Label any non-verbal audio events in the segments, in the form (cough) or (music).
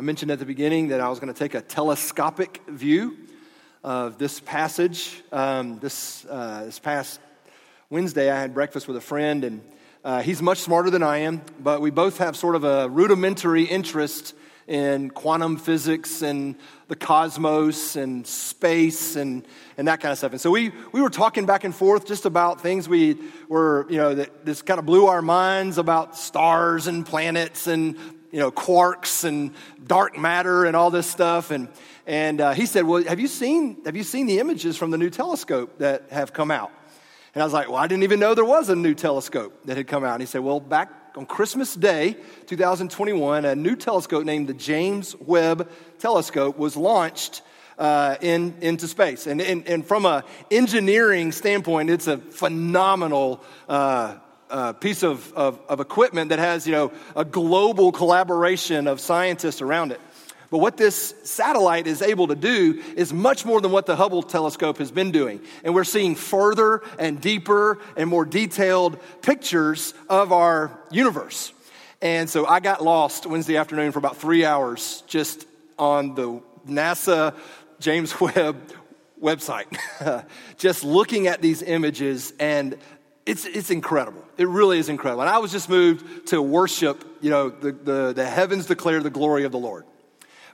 I mentioned at the beginning that I was going to take a telescopic view of this passage. Um, this, uh, this past Wednesday, I had breakfast with a friend, and uh, he's much smarter than I am, but we both have sort of a rudimentary interest in quantum physics and the cosmos and space and, and that kind of stuff. And so we, we were talking back and forth just about things we were, you know, that this kind of blew our minds about stars and planets and, you know, quarks and dark matter and all this stuff. And, and uh, he said, well, have you, seen, have you seen the images from the new telescope that have come out? And I was like, well, I didn't even know there was a new telescope that had come out. And he said, well, back on Christmas Day, 2021, a new telescope named the James Webb Telescope was launched uh, in, into space. And, and, and from an engineering standpoint, it's a phenomenal uh, uh, piece of, of, of equipment that has, you know, a global collaboration of scientists around it. But what this satellite is able to do is much more than what the Hubble telescope has been doing. And we're seeing further and deeper and more detailed pictures of our universe. And so I got lost Wednesday afternoon for about three hours just on the NASA James (laughs) Webb website, (laughs) just looking at these images and it's, it's incredible. It really is incredible. And I was just moved to worship, you know, the, the, the heavens declare the glory of the Lord.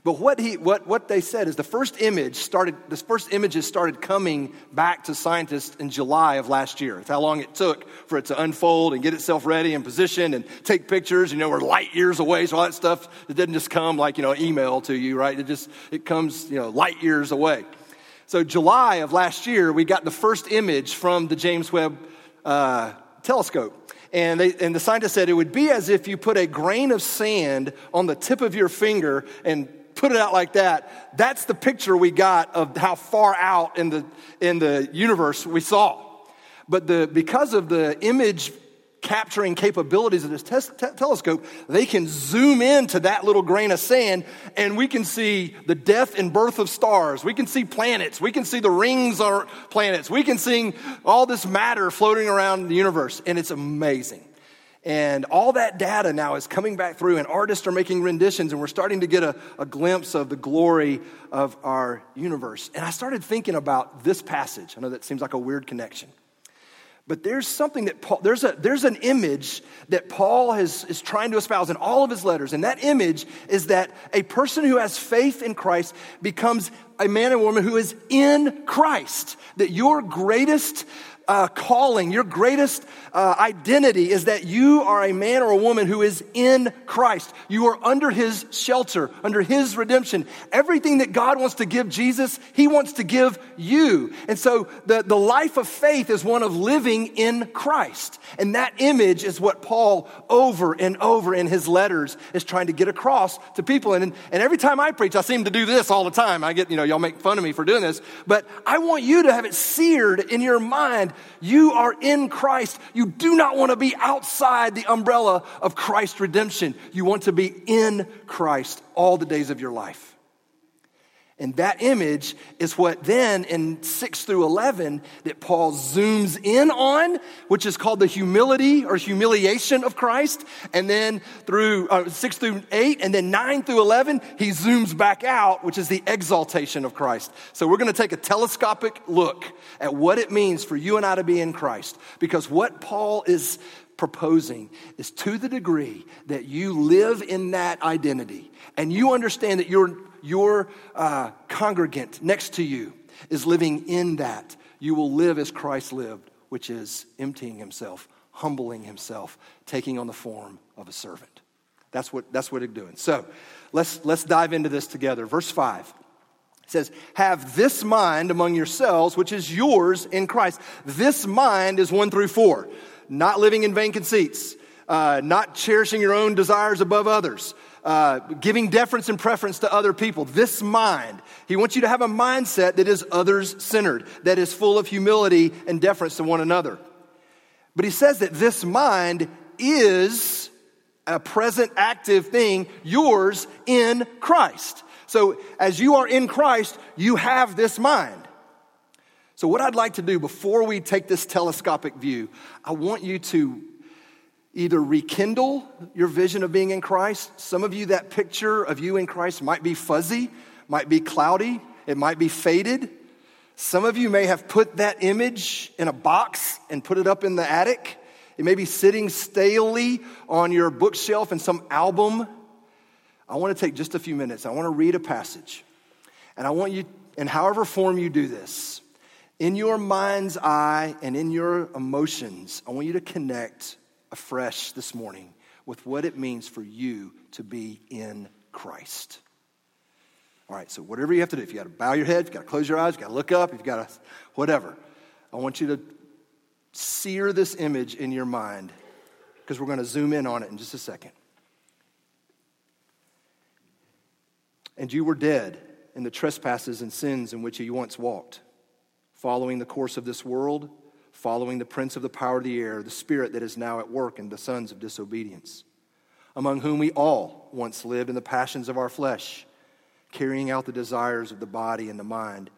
But what, he, what, what they said is the first image started, the first images started coming back to scientists in July of last year. It's how long it took for it to unfold and get itself ready and positioned and take pictures. You know, we're light years away, so all that stuff, it didn't just come like, you know, email to you, right? It just, it comes, you know, light years away. So July of last year, we got the first image from the James Webb uh, telescope. And, they, and the scientist said it would be as if you put a grain of sand on the tip of your finger and put it out like that, that's the picture we got of how far out in the, in the universe we saw. But the, because of the image capturing capabilities of this te- telescope, they can zoom into that little grain of sand and we can see the death and birth of stars. We can see planets. We can see the rings on planets. We can see all this matter floating around the universe. And it's amazing. And all that data now is coming back through, and artists are making renditions, and we're starting to get a, a, glimpse of the glory of our universe. And I started thinking about this passage. I know that seems like a weird connection. But there's something that Paul, there's, a, there's an image that Paul has, is trying to espouse in all of his letters. And that image is that a person who has faith in Christ becomes a man and woman who is in Christ. That your greatest uh, calling, your greatest uh, identity is that you are a man or a woman who is in Christ. You are under his shelter, under his redemption. Everything that God wants to give Jesus, he wants to give you. And so the, the life of faith is one of living in Christ. And that image is what Paul over and over in his letters is trying to get across to people. And, and every time I preach, I seem to do this all the time. I get, you know, y'all make fun of me for doing this, but I want you to have it seared in your mind you are in Christ. You do not want to be outside the umbrella of Christ's redemption. You want to be in Christ all the days of your life. And that image is what then in 6 through 11 that Paul zooms in on, which is called the humility or humiliation of Christ. And then through uh, 6 through 8, and then 9 through 11, he zooms back out, which is the exaltation of Christ. So we're going to take a telescopic look at what it means for you and I to be in Christ. Because what Paul is proposing is to the degree that you live in that identity and you understand that you're your uh, congregant next to you is living in that, you will live as Christ lived, which is emptying himself, humbling himself, taking on the form of a servant. That's what, that's what it's doing. So let's, let's dive into this together. Verse 5 says, Have this mind among yourselves, which is yours in Christ. This mind is one through four. Not living in vain conceits, uh, not cherishing your own desires above others, uh, giving deference and preference to other people. This mind, he wants you to have a mindset that is others centered, that is full of humility and deference to one another. But he says that this mind is a present active thing, yours in Christ. So as you are in Christ, you have this mind. So, what I'd like to do before we take this telescopic view, I want you to either rekindle your vision of being in Christ. Some of you, that picture of you in Christ might be fuzzy, might be cloudy, it might be faded. Some of you may have put that image in a box and put it up in the attic. It may be sitting stalely on your bookshelf in some album. I want to take just a few minutes. I want to read a passage. And I want you, in however form you do this, in your mind's eye and in your emotions, I want you to connect afresh this morning with what it means for you to be in Christ. All right, so whatever you have to do, if you got to bow your head, if you got to close your eyes, you got to look up, if you got to whatever, I want you to sear this image in your mind because we're going to zoom in on it in just a second. And you were dead in the trespasses and sins in which you once walked, following the course of this world following the prince of the power of the air, the spirit that is now at work in the sons of disobedience, among whom we all once lived in the passions of our flesh, carrying out the desires of the body and the mind,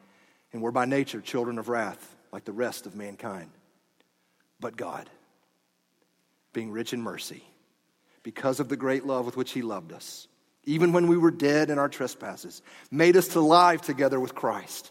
and were by nature children of wrath, like the rest of mankind. But God, being rich in mercy, because of the great love with which He loved us, even when we were dead in our trespasses, made us to live together with Christ.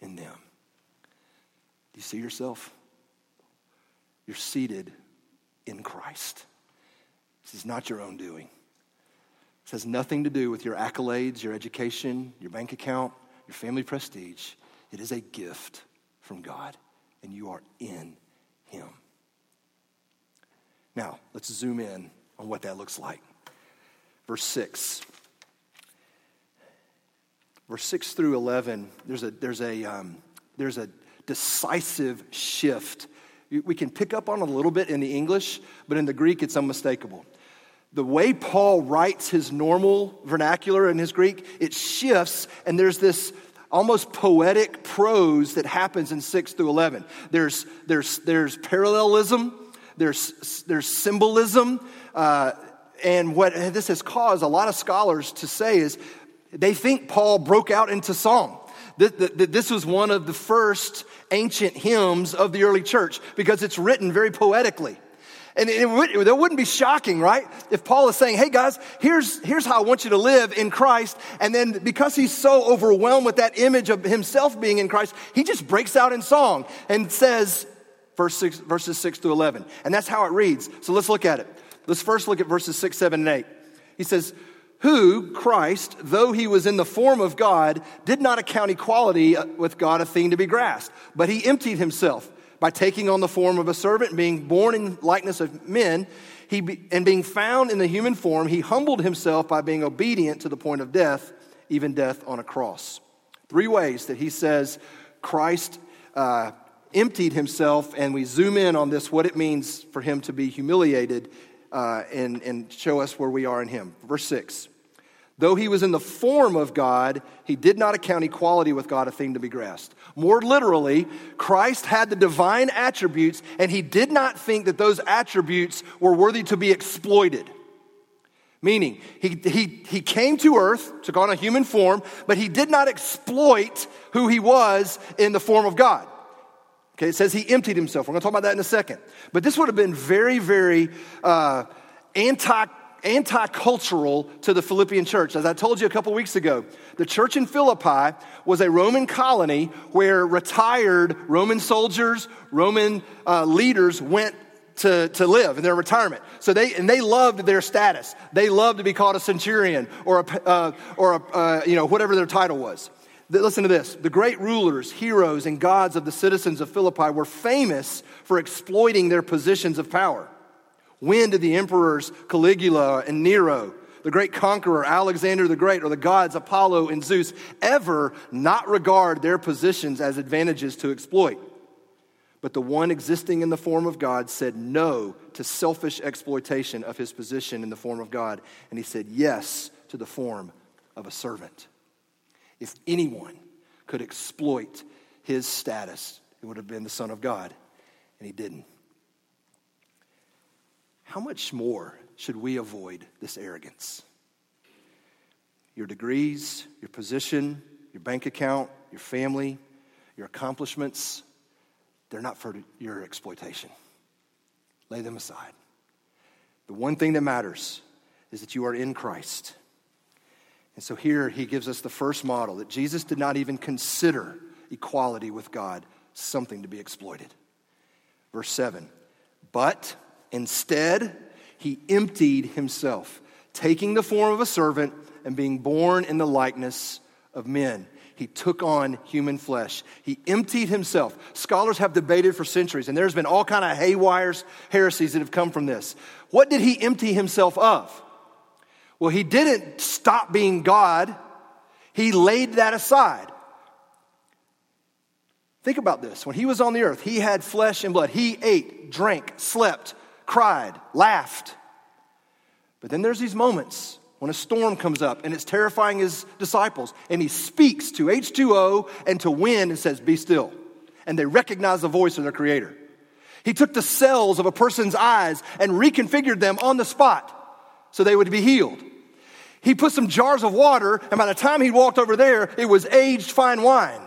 in them. Do you see yourself? You're seated in Christ. This is not your own doing. This has nothing to do with your accolades, your education, your bank account, your family prestige. It is a gift from God, and you are in Him. Now, let's zoom in on what that looks like. Verse 6 verse 6 through 11, there's a, there's a, um, there's a decisive shift. We can pick up on a little bit in the English, but in the Greek, it's unmistakable. The way Paul writes his normal vernacular in his Greek, it shifts, and there's this almost poetic prose that happens in 6 through 11. There's, there's, there's parallelism, there's, there's symbolism, uh, and what this has caused a lot of scholars to say is they think Paul broke out into song. This was one of the first ancient hymns of the early church because it's written very poetically. And it would, that wouldn't be shocking, right? If Paul is saying, hey guys, here's, here's how I want you to live in Christ. And then because he's so overwhelmed with that image of himself being in Christ, he just breaks out in song and says, verse six, verses 6 to 11. And that's how it reads. So let's look at it. Let's first look at verses 6, 7, and 8. He says, who, Christ, though he was in the form of God, did not account equality with God a thing to be grasped, but he emptied himself by taking on the form of a servant, being born in likeness of men, he be, and being found in the human form, he humbled himself by being obedient to the point of death, even death on a cross. Three ways that he says Christ uh, emptied himself, and we zoom in on this, what it means for him to be humiliated uh, and, and show us where we are in him. Verse 6 Though he was in the form of God, he did not account equality with God a thing to be grasped. More literally, Christ had the divine attributes, and he did not think that those attributes were worthy to be exploited. Meaning, he, he, he came to earth, took on a human form, but he did not exploit who he was in the form of God. Okay, it says he emptied himself. We're going to talk about that in a second. But this would have been very, very uh, anti anti-cultural to the Philippian church. As I told you a couple weeks ago, the church in Philippi was a Roman colony where retired Roman soldiers, Roman uh, leaders went to, to live in their retirement. So they, and they loved their status. They loved to be called a centurion or a, uh, or a, uh, you know, whatever their title was. Listen to this. The great rulers, heroes, and gods of the citizens of Philippi were famous for exploiting their positions of power. When did the emperors Caligula and Nero, the great conqueror Alexander the Great, or the gods Apollo and Zeus ever not regard their positions as advantages to exploit? But the one existing in the form of God said no to selfish exploitation of his position in the form of God, and he said yes to the form of a servant. If anyone could exploit his status, it would have been the Son of God, and he didn't. How much more should we avoid this arrogance? Your degrees, your position, your bank account, your family, your accomplishments, they're not for your exploitation. Lay them aside. The one thing that matters is that you are in Christ. And so here he gives us the first model that Jesus did not even consider equality with God something to be exploited. Verse 7 But instead, he emptied himself, taking the form of a servant and being born in the likeness of men he took on human flesh. He emptied himself. Scholars have debated for centuries, and there's been all kind of haywires, heresies that have come from this. What did he empty himself of? Well, he didn't stop being God. He laid that aside. Think about this. When he was on the earth, he had flesh and blood. He ate, drank, slept, cried, laughed. But then there's these moments when a storm comes up and it's terrifying his disciples, and he speaks to H2O and to wind and says, Be still. And they recognize the voice of their creator. He took the cells of a person's eyes and reconfigured them on the spot so they would be healed. He put some jars of water, and by the time he walked over there, it was aged fine wine.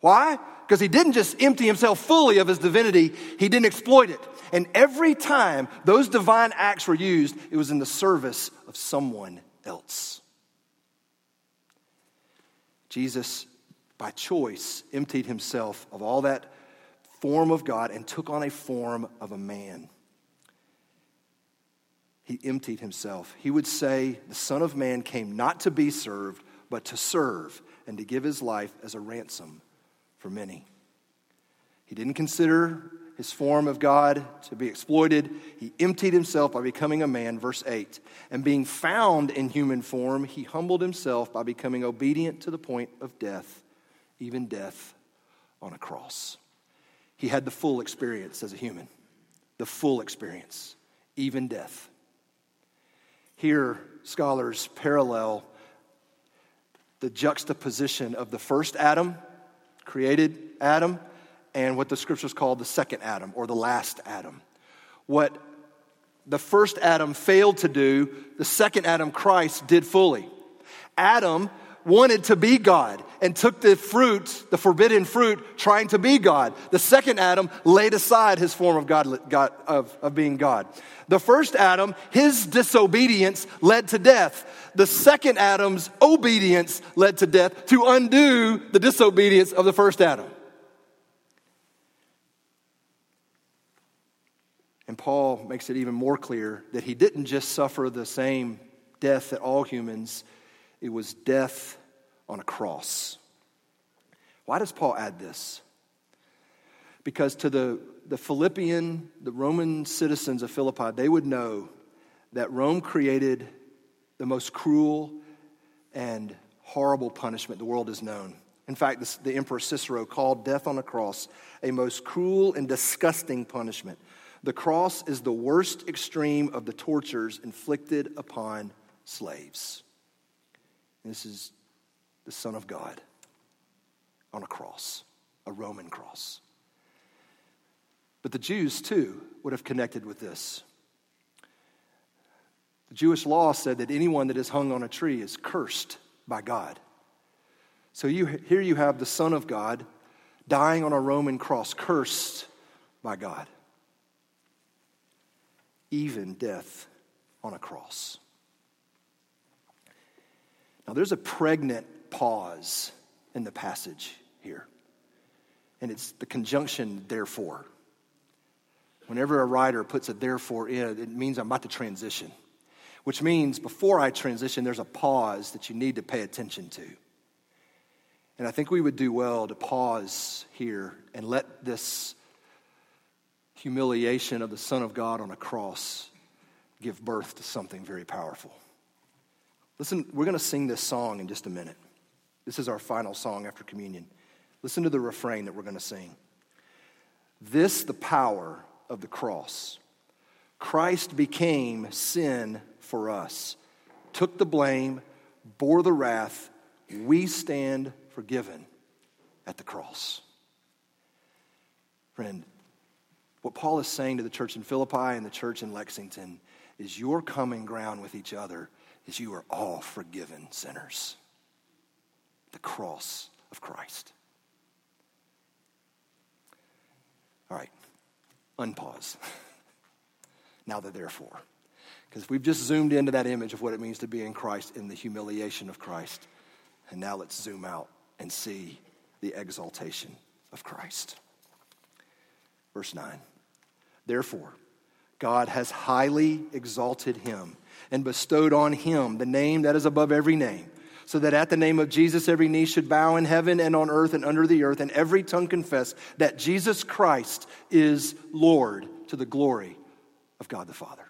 Why? Because he didn't just empty himself fully of his divinity, he didn't exploit it. And every time those divine acts were used, it was in the service of someone else. Jesus, by choice, emptied himself of all that form of God and took on a form of a man. He emptied himself. He would say, The Son of Man came not to be served, but to serve and to give his life as a ransom for many. He didn't consider his form of God to be exploited. He emptied himself by becoming a man, verse 8. And being found in human form, he humbled himself by becoming obedient to the point of death, even death on a cross. He had the full experience as a human, the full experience, even death. Here, scholars parallel the juxtaposition of the first Adam, created Adam, and what the scriptures call the second Adam or the last Adam. What the first Adam failed to do, the second Adam, Christ, did fully. Adam wanted to be God and took the fruit, the forbidden fruit, trying to be God. The second Adam laid aside his form of God, God of, of being God. The first Adam, his disobedience led to death. The second Adam's obedience led to death to undo the disobedience of the first Adam. And Paul makes it even more clear that he didn't just suffer the same death that all humans, it was death on a cross. Why does Paul add this? Because to the, the Philippian, the Roman citizens of Philippi, they would know that Rome created the most cruel and horrible punishment the world has known. In fact, the, the Emperor Cicero called death on a cross a most cruel and disgusting punishment the cross is the worst extreme of the tortures inflicted upon slaves. This is the Son of God on a cross, a Roman cross. But the Jews, too, would have connected with this. The Jewish law said that anyone that is hung on a tree is cursed by God. So you, here you have the Son of God dying on a Roman cross, cursed by God even death on a cross. Now, there's a pregnant pause in the passage here, and it's the conjunction therefore. Whenever a writer puts a therefore in, it means I'm about to transition, which means before I transition, there's a pause that you need to pay attention to. And I think we would do well to pause here and let this humiliation of the Son of God on a cross give birth to something very powerful. Listen, we're going to sing this song in just a minute. This is our final song after communion. Listen to the refrain that we're going to sing. This, the power of the cross. Christ became sin for us, took the blame, bore the wrath. We stand forgiven at the cross. Friend, what Paul is saying to the church in Philippi and the church in Lexington is your common ground with each other is you are all forgiven sinners. The cross of Christ. All right, unpause. (laughs) now the therefore. Because we've just zoomed into that image of what it means to be in Christ in the humiliation of Christ. And now let's zoom out and see the exaltation of Christ. Verse 9. Therefore, God has highly exalted him and bestowed on him the name that is above every name, so that at the name of Jesus every knee should bow in heaven and on earth and under the earth, and every tongue confess that Jesus Christ is Lord to the glory of God the Father.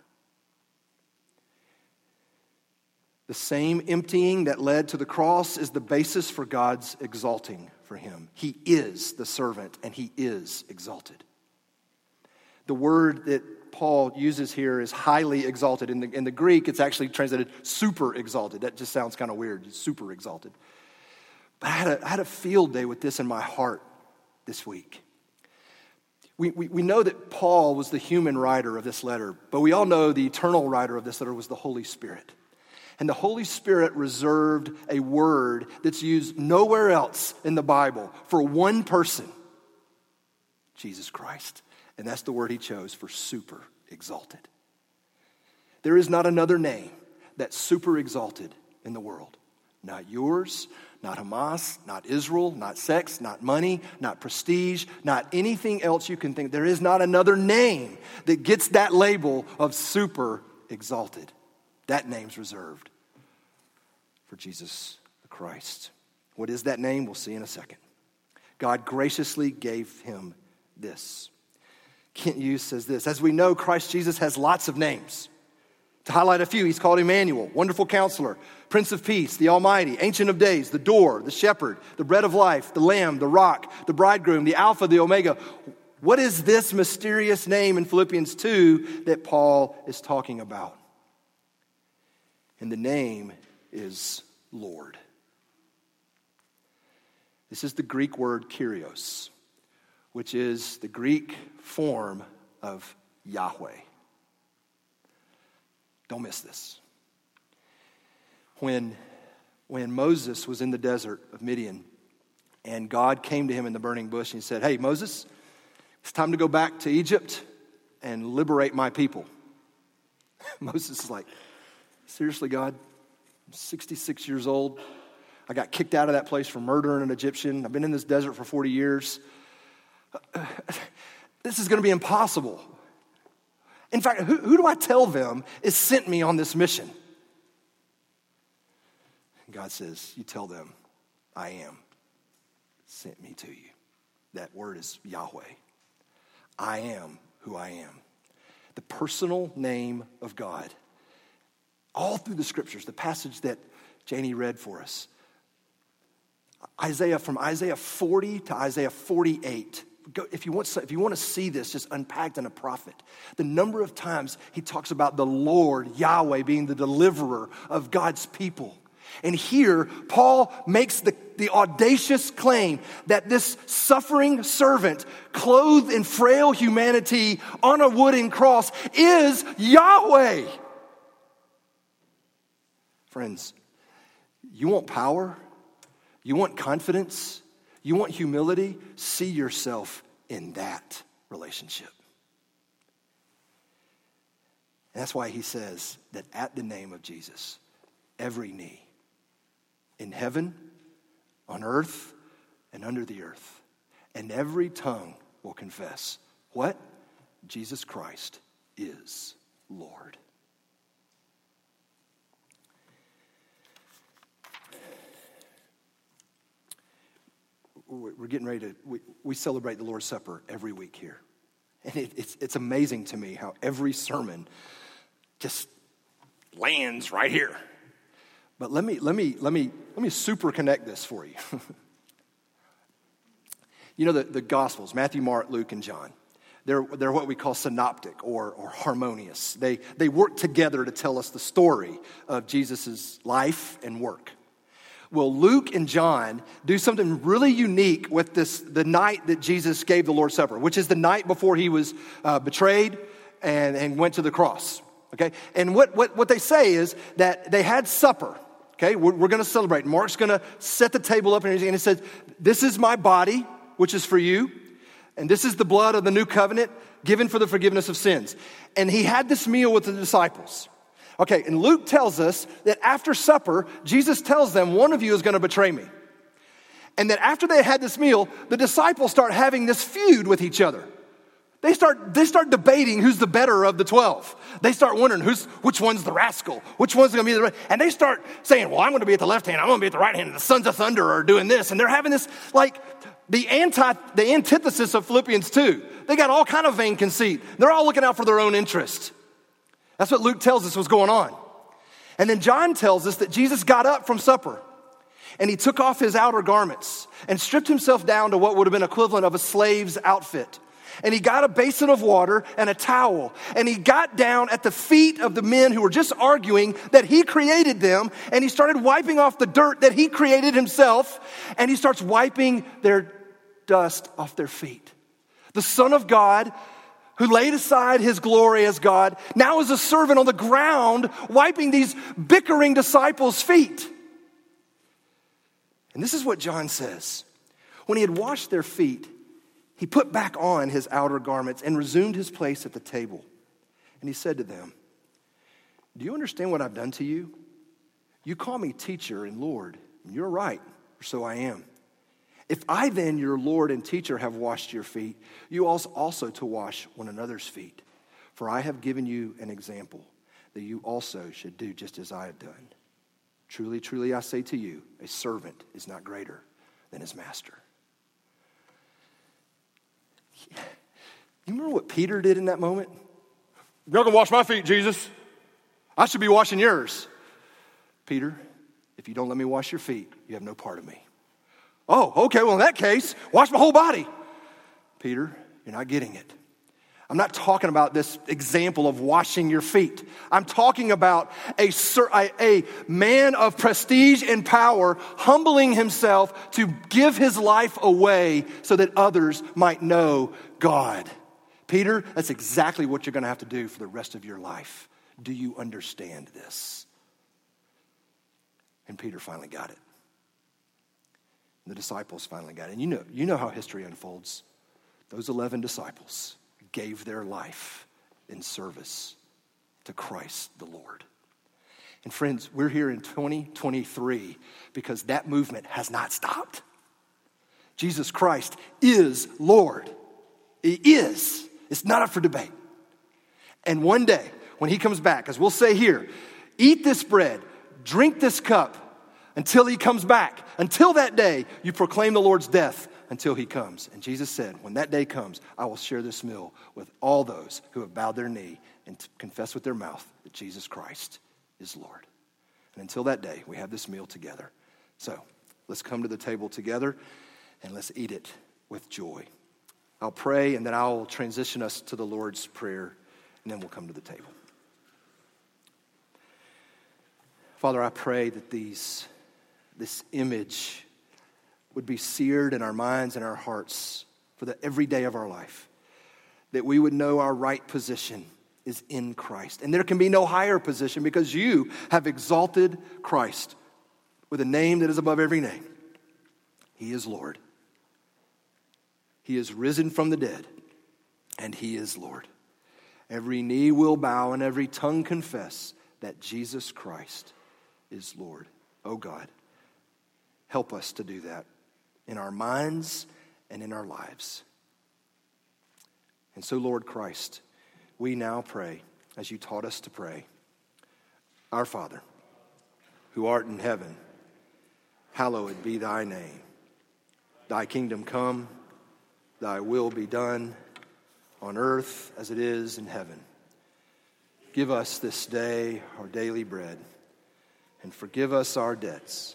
The same emptying that led to the cross is the basis for God's exalting for him. He is the servant and he is exalted. The word that Paul uses here is highly exalted. In the, in the Greek, it's actually translated super exalted. That just sounds kind of weird, super exalted. But I had, a, I had a field day with this in my heart this week. We, we, we know that Paul was the human writer of this letter, but we all know the eternal writer of this letter was the Holy Spirit. And the Holy Spirit reserved a word that's used nowhere else in the Bible for one person Jesus Christ. And that's the word he chose for super exalted. There is not another name that's super exalted in the world. Not yours, not Hamas, not Israel, not sex, not money, not prestige, not anything else you can think. There is not another name that gets that label of super exalted. That name's reserved for Jesus the Christ. What is that name? We'll see in a second. God graciously gave him this. Kent Hughes says this As we know, Christ Jesus has lots of names. To highlight a few, he's called Emmanuel, Wonderful Counselor, Prince of Peace, the Almighty, Ancient of Days, the Door, the Shepherd, the Bread of Life, the Lamb, the Rock, the Bridegroom, the Alpha, the Omega. What is this mysterious name in Philippians 2 that Paul is talking about? And the name is Lord. This is the Greek word kyrios which is the Greek form of Yahweh. Don't miss this. When, when Moses was in the desert of Midian, and God came to him in the burning bush and he said, Hey, Moses, it's time to go back to Egypt and liberate my people. (laughs) Moses is like, Seriously, God? I'm 66 years old. I got kicked out of that place for murdering an Egyptian. I've been in this desert for 40 years. (sighs) this is going to be impossible. In fact, who, who do I tell them is sent me on this mission? God says, You tell them, I am sent me to you. That word is Yahweh. I am who I am. The personal name of God. All through the scriptures, the passage that Janie read for us. Isaiah, from Isaiah 40 to Isaiah 48, Go, if, you want, if you want to see this just unpacked in a prophet, the number of times he talks about the Lord, Yahweh, being the deliverer of God's people. And here, Paul makes the, the audacious claim that this suffering servant, clothed in frail humanity on a wooden cross, is Yahweh. Friends, you want power? You want confidence? You want humility? See yourself in that relationship. And that's why he says that at the name of Jesus, every knee in heaven, on earth, and under the earth, and every tongue will confess what? Jesus Christ is Lord. We're getting ready to, we, we celebrate the Lord's Supper every week here. And it, it's, it's amazing to me how every sermon just lands right here. But let me, let me, let me, let me super connect this for you. (laughs) you know, the, the Gospels, Matthew, Mark, Luke, and John, They're, they're what we call synoptic or, or harmonious. They, they work together to tell us the story of Jesus' life and work. Well, Luke and John do something really unique with this, the night that Jesus gave the Lord's Supper, which is the night before he was uh, betrayed and, and went to the cross. Okay? And what, what, what they say is that they had supper. Okay? We're, we're going to celebrate. Mark's going to set the table up and he says, This is my body, which is for you. And this is the blood of the new covenant given for the forgiveness of sins. And he had this meal with the disciples. Okay, and Luke tells us that after supper, Jesus tells them, One of you is going to betray me. And that after they had this meal, the disciples start having this feud with each other. They start, they start debating who's the better of the 12. They start wondering who's, which one's the rascal, which one's gonna be the right. And they start saying, Well, I'm gonna be at the left hand, I'm gonna be at the right hand. And the sons of thunder are doing this. And they're having this, like, the anti, the antithesis of Philippians 2. They got all kind of vain conceit. They're all looking out for their own interest. That's what Luke tells us was going on. And then John tells us that Jesus got up from supper and he took off his outer garments and stripped himself down to what would have been equivalent of a slave's outfit. And he got a basin of water and a towel. And he got down at the feet of the men who were just arguing that he created them. And he started wiping off the dirt that he created himself. And he starts wiping their dust off their feet. The Son of God who laid aside his glory as God, now is a servant on the ground wiping these bickering disciples' feet. And this is what John says. When he had washed their feet, he put back on his outer garments and resumed his place at the table. And he said to them, Do you understand what I've done to you? You call me teacher and Lord, and you're right, for so I am. If I then, your Lord and teacher, have washed your feet, you also to wash one another's feet. For I have given you an example that you also should do just as I have done. Truly, truly, I say to you, a servant is not greater than his master. You remember what Peter did in that moment? You're going to wash my feet, Jesus. I should be washing yours. Peter, if you don't let me wash your feet, you have no part of me. Oh, okay, well, in that case, wash my whole body. Peter, you're not getting it. I'm not talking about this example of washing your feet. I'm talking about a, a, man of prestige and power humbling himself to give his life away so that others might know God. Peter, that's exactly what you're going to have to do for the rest of your life. Do you understand this? And Peter finally got it. The disciples finally got. And you know, you know how history unfolds. Those 11 disciples gave their life in service to Christ the Lord. And friends, we're here in 2023 because that movement has not stopped. Jesus Christ is Lord. He is. It's not up for debate. And one day, when he comes back, as we'll say here, eat this bread, drink this cup, until he comes back. Until that day, you proclaim the Lord's death until he comes. And Jesus said, When that day comes, I will share this meal with all those who have bowed their knee and confess with their mouth that Jesus Christ is Lord. And until that day, we have this meal together. So let's come to the table together and let's eat it with joy. I'll pray and then I'll transition us to the Lord's Prayer, and then we'll come to the table. Father, I pray that these this image would be seared in our minds and our hearts for the every day of our life. That we would know our right position is in Christ. And there can be no higher position because you have exalted Christ with a name that is above every name. He is Lord. He is risen from the dead, and He is Lord. Every knee will bow and every tongue confess that Jesus Christ is Lord. Oh God. Help us to do that in our minds and in our lives. And so, Lord Christ, we now pray as you taught us to pray Our Father, who art in heaven, hallowed be thy name. Thy kingdom come, thy will be done on earth as it is in heaven. Give us this day our daily bread, and forgive us our debts